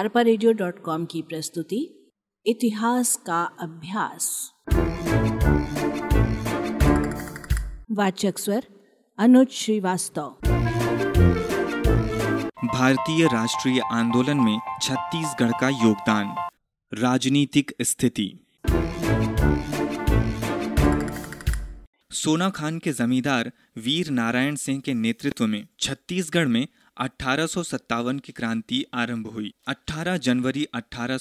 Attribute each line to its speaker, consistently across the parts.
Speaker 1: अरपा की प्रस्तुति, इतिहास का अभ्यास। वाचक स्वर, अनुज श्रीवास्तव।
Speaker 2: भारतीय राष्ट्रीय आंदोलन में छत्तीसगढ़ का योगदान, राजनीतिक स्थिति। सोना खान के जमींदार वीर नारायण सिंह के नेतृत्व में छत्तीसगढ़ में अठारह की क्रांति आरंभ हुई। 18 जनवरी अठारह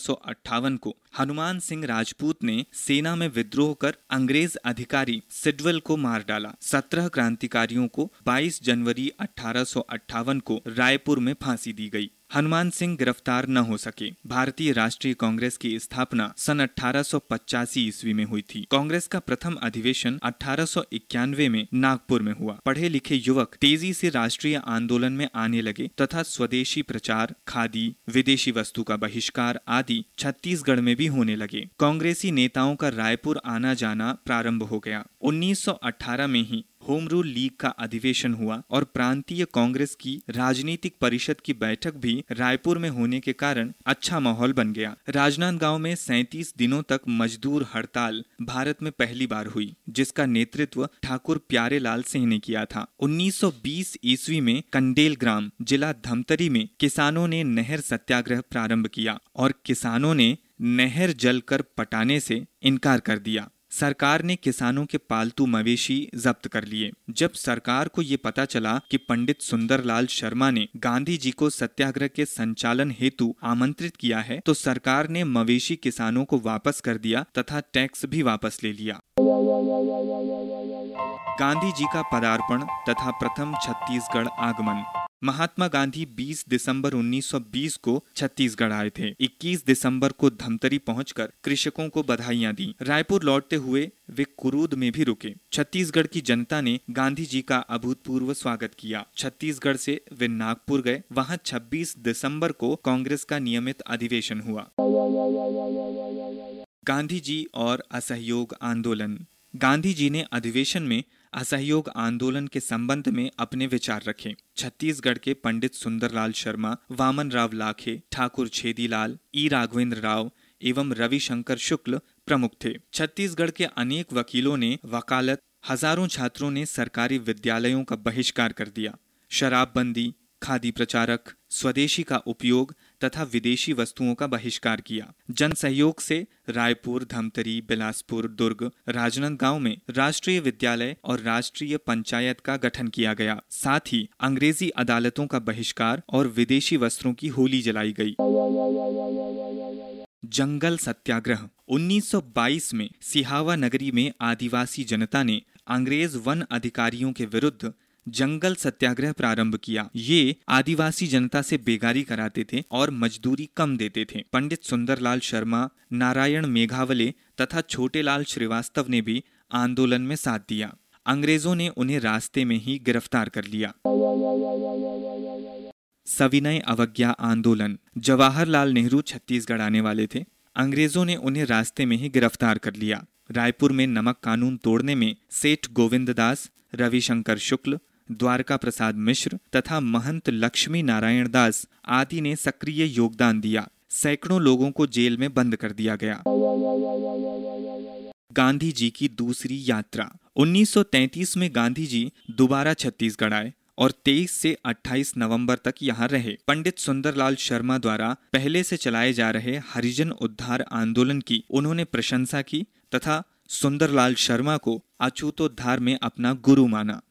Speaker 2: को हनुमान सिंह राजपूत ने सेना में विद्रोह कर अंग्रेज़ अधिकारी सिडवेल को मार डाला। 17 क्रांतिकारियों को 22 जनवरी अठारह सौ अट्ठावन को रायपुर में फांसी दी गई। हनुमान सिंह गिरफ़्तार न हो सके। भारतीय राष्ट्रीय कांग्रेस की स्थापना सन अठारह सौ पचासी ईस्वी में हुई थी। कांग्रेस का प्रथम अधिवेशन अठारह सौ इक्यानवे में नागपुर में हुआ। पढ़े लिखे युवक तेज़ी से राष्ट्रीय आंदोलन में आने लगे तथा स्वदेशी प्रचार, खादी, विदेशी वस्तु का बहिष्कार आदि छत्तीसगढ़ में भी होने लगे। कांग्रेसी नेताओं का रायपुर आना जाना प्रारंभ हो गया। 1918 में ही होम रूल लीग का अधिवेशन हुआ और प्रांतीय कांग्रेस की राजनीतिक परिषद की बैठक भी रायपुर में होने के कारण अच्छा माहौल बन गया। राजनांदगांव में सैतीस दिनों तक मजदूर हड़ताल भारत में पहली बार हुई, जिसका नेतृत्व ठाकुर प्यारे लाल सिंह ने किया था। 1920 ईस्वी में कंडेल ग्राम, जिला धमतरी में किसानों ने नहर सत्याग्रह प्रारंभ किया और किसानों ने नहर जल कर पटाने से इनकार कर दिया। सरकार ने किसानों के पालतू मवेशी जब्त कर लिए। जब सरकार को ये पता चला कि पंडित सुंदरलाल शर्मा ने गांधी जी को सत्याग्रह के संचालन हेतु आमंत्रित किया है तो सरकार ने मवेशी किसानों को वापस कर दिया तथा टैक्स भी वापस ले लिया। गांधी जी का पदार्पण तथा प्रथम छत्तीसगढ़ आगमन। महात्मा गांधी 20 दिसंबर 1920 को छत्तीसगढ़ आए थे। 21 दिसंबर को धमतरी पहुंचकर कृषकों को बधाइयाँ दी। रायपुर लौटते हुए वे कुरूद में भी रुके। छत्तीसगढ़ की जनता ने गांधी जी का अभूतपूर्व स्वागत किया। छत्तीसगढ़ से वे नागपुर गए। वहाँ 26 दिसंबर को कांग्रेस का नियमित अधिवेशन हुआ। गांधी जी और असहयोग आंदोलन। गांधी जी ने अधिवेशन में असहयोग आंदोलन के संबंध में अपने विचार रखें। छत्तीसगढ़ के पंडित सुंदरलाल शर्मा, वामन राव लाखे, ठाकुर छेदीलाल, ई. राघवेंद्र राव एवं रविशंकर शुक्ल प्रमुख थे। छत्तीसगढ़ के अनेक वकीलों ने वकालत, हज़ारों छात्रों ने सरकारी विद्यालयों का बहिष्कार कर दिया। शराबबंदी खादी प्रचारक, स्वदेशी का उपयोग तथा विदेशी वस्तुओं का बहिष्कार किया। जन सहयोग से रायपुर, धमतरी, बिलासपुर, दुर्ग, राजनांदगांव में राष्ट्रीय विद्यालय और राष्ट्रीय पंचायत का गठन किया गया। साथ ही अंग्रेज़ी अदालतों का बहिष्कार और विदेशी वस्त्रों की होली जलाई गई। जंगल सत्याग्रह। 1922 में सिहावा नगरी में आदिवासी जनता ने अंग्रेज़ वन अधिकारियों के विरुद्ध जंगल सत्याग्रह प्रारंभ किया। ये आदिवासी जनता से बेगारी कराते थे और मजदूरी कम देते थे। पंडित सुंदरलाल शर्मा, नारायण मेघावले तथा छोटेलाल श्रीवास्तव ने भी आंदोलन में साथ दिया। अंग्रेज़ों ने उन्हें रास्ते में ही गिरफ़्तार कर लिया। सविनय अवज्ञा आंदोलन। जवाहरलाल नेहरू छत्तीसगढ़ आने वाले थे। अंग्रेज़ों ने उन्हें रास्ते में ही गिरफ़्तार कर लिया। रायपुर में नमक कानून तोड़ने में सेठ गोविंद दास, रविशंकर शुक्ल द्वारका प्रसाद मिश्र तथा महंत लक्ष्मी नारायण दास आदि ने सक्रिय योगदान दिया। सैकड़ों लोगों को जेल में बंद कर दिया गया। गांधी जी की दूसरी यात्रा। 1933 में गांधी जी दोबारा छत्तीसगढ़ आए और 23 से 28 नवंबर तक यहाँ रहे। पंडित सुंदरलाल शर्मा द्वारा पहले से चलाए जा रहे हरिजन उद्धार आंदोलन की उन्होंने प्रशंसा की तथा सुंदरलाल शर्मा को अछूतोद्धार में अपना गुरु माना।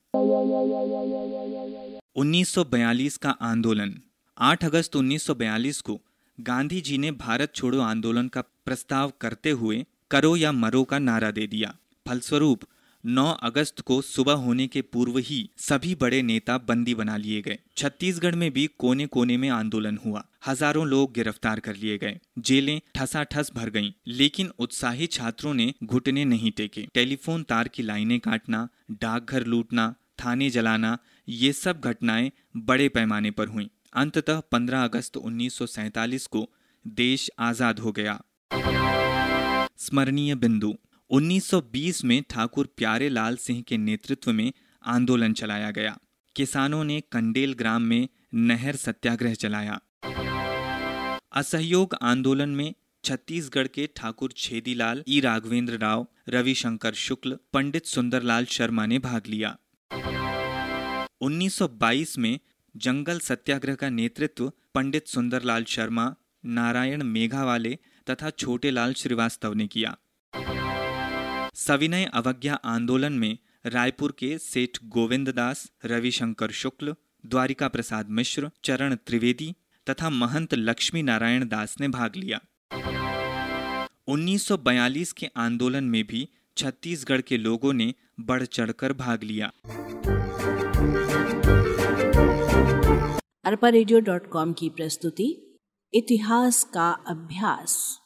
Speaker 2: 1942 का आंदोलन। 8 अगस्त 1942 को गांधी जी ने भारत छोड़ो आंदोलन का प्रस्ताव करते हुए करो या मरो का नारा दे दिया। फलस्वरूप 9 अगस्त को सुबह होने के पूर्व ही सभी बड़े नेता बंदी बना लिए गए। छत्तीसगढ़ में भी कोने कोने में आंदोलन हुआ। हज़ारों लोग गिरफ़्तार कर लिए गए। जेलें ठसाठस भर गईं, लेकिन उत्साही छात्रों ने घुटने नहीं टेके। टेलीफोन तार की लाइनें काटना डाकघर लूटना थाने जलाना ये सब घटनाएँ बड़े पैमाने पर हुई। अंततः 15 अगस्त 1947 को देश आज़ाद हो गया। स्मरणीय बिंदु 1920 में ठाकुर प्यारे लाल सिंह के नेतृत्व में आंदोलन चलाया गया। किसानों ने कंडेल ग्राम में नहर सत्याग्रह चलाया असहयोग आंदोलन में छत्तीसगढ़ के ठाकुर छेदीलाल, ई. राघवेंद्र राव, रविशंकर शुक्ल, पंडित सुंदरलाल शर्मा ने भाग लिया। 1922 में जंगल सत्याग्रह का नेतृत्व पंडित सुंदरलाल शर्मा, नारायण मेघावाले तथा छोटेलाल श्रीवास्तव ने किया। सविनय अवज्ञा आंदोलन में रायपुर के सेठ गोविंद दास रविशंकर शुक्ल, द्वारिका प्रसाद मिश्र, चरण त्रिवेदी तथा महंत लक्ष्मी नारायण दास ने भाग लिया। 1942 के आंदोलन में भी छत्तीसगढ़ के लोगों ने बढ़ चढ़कर भाग लिया।
Speaker 1: अरपा की प्रस्तुति इतिहास का अभ्यास।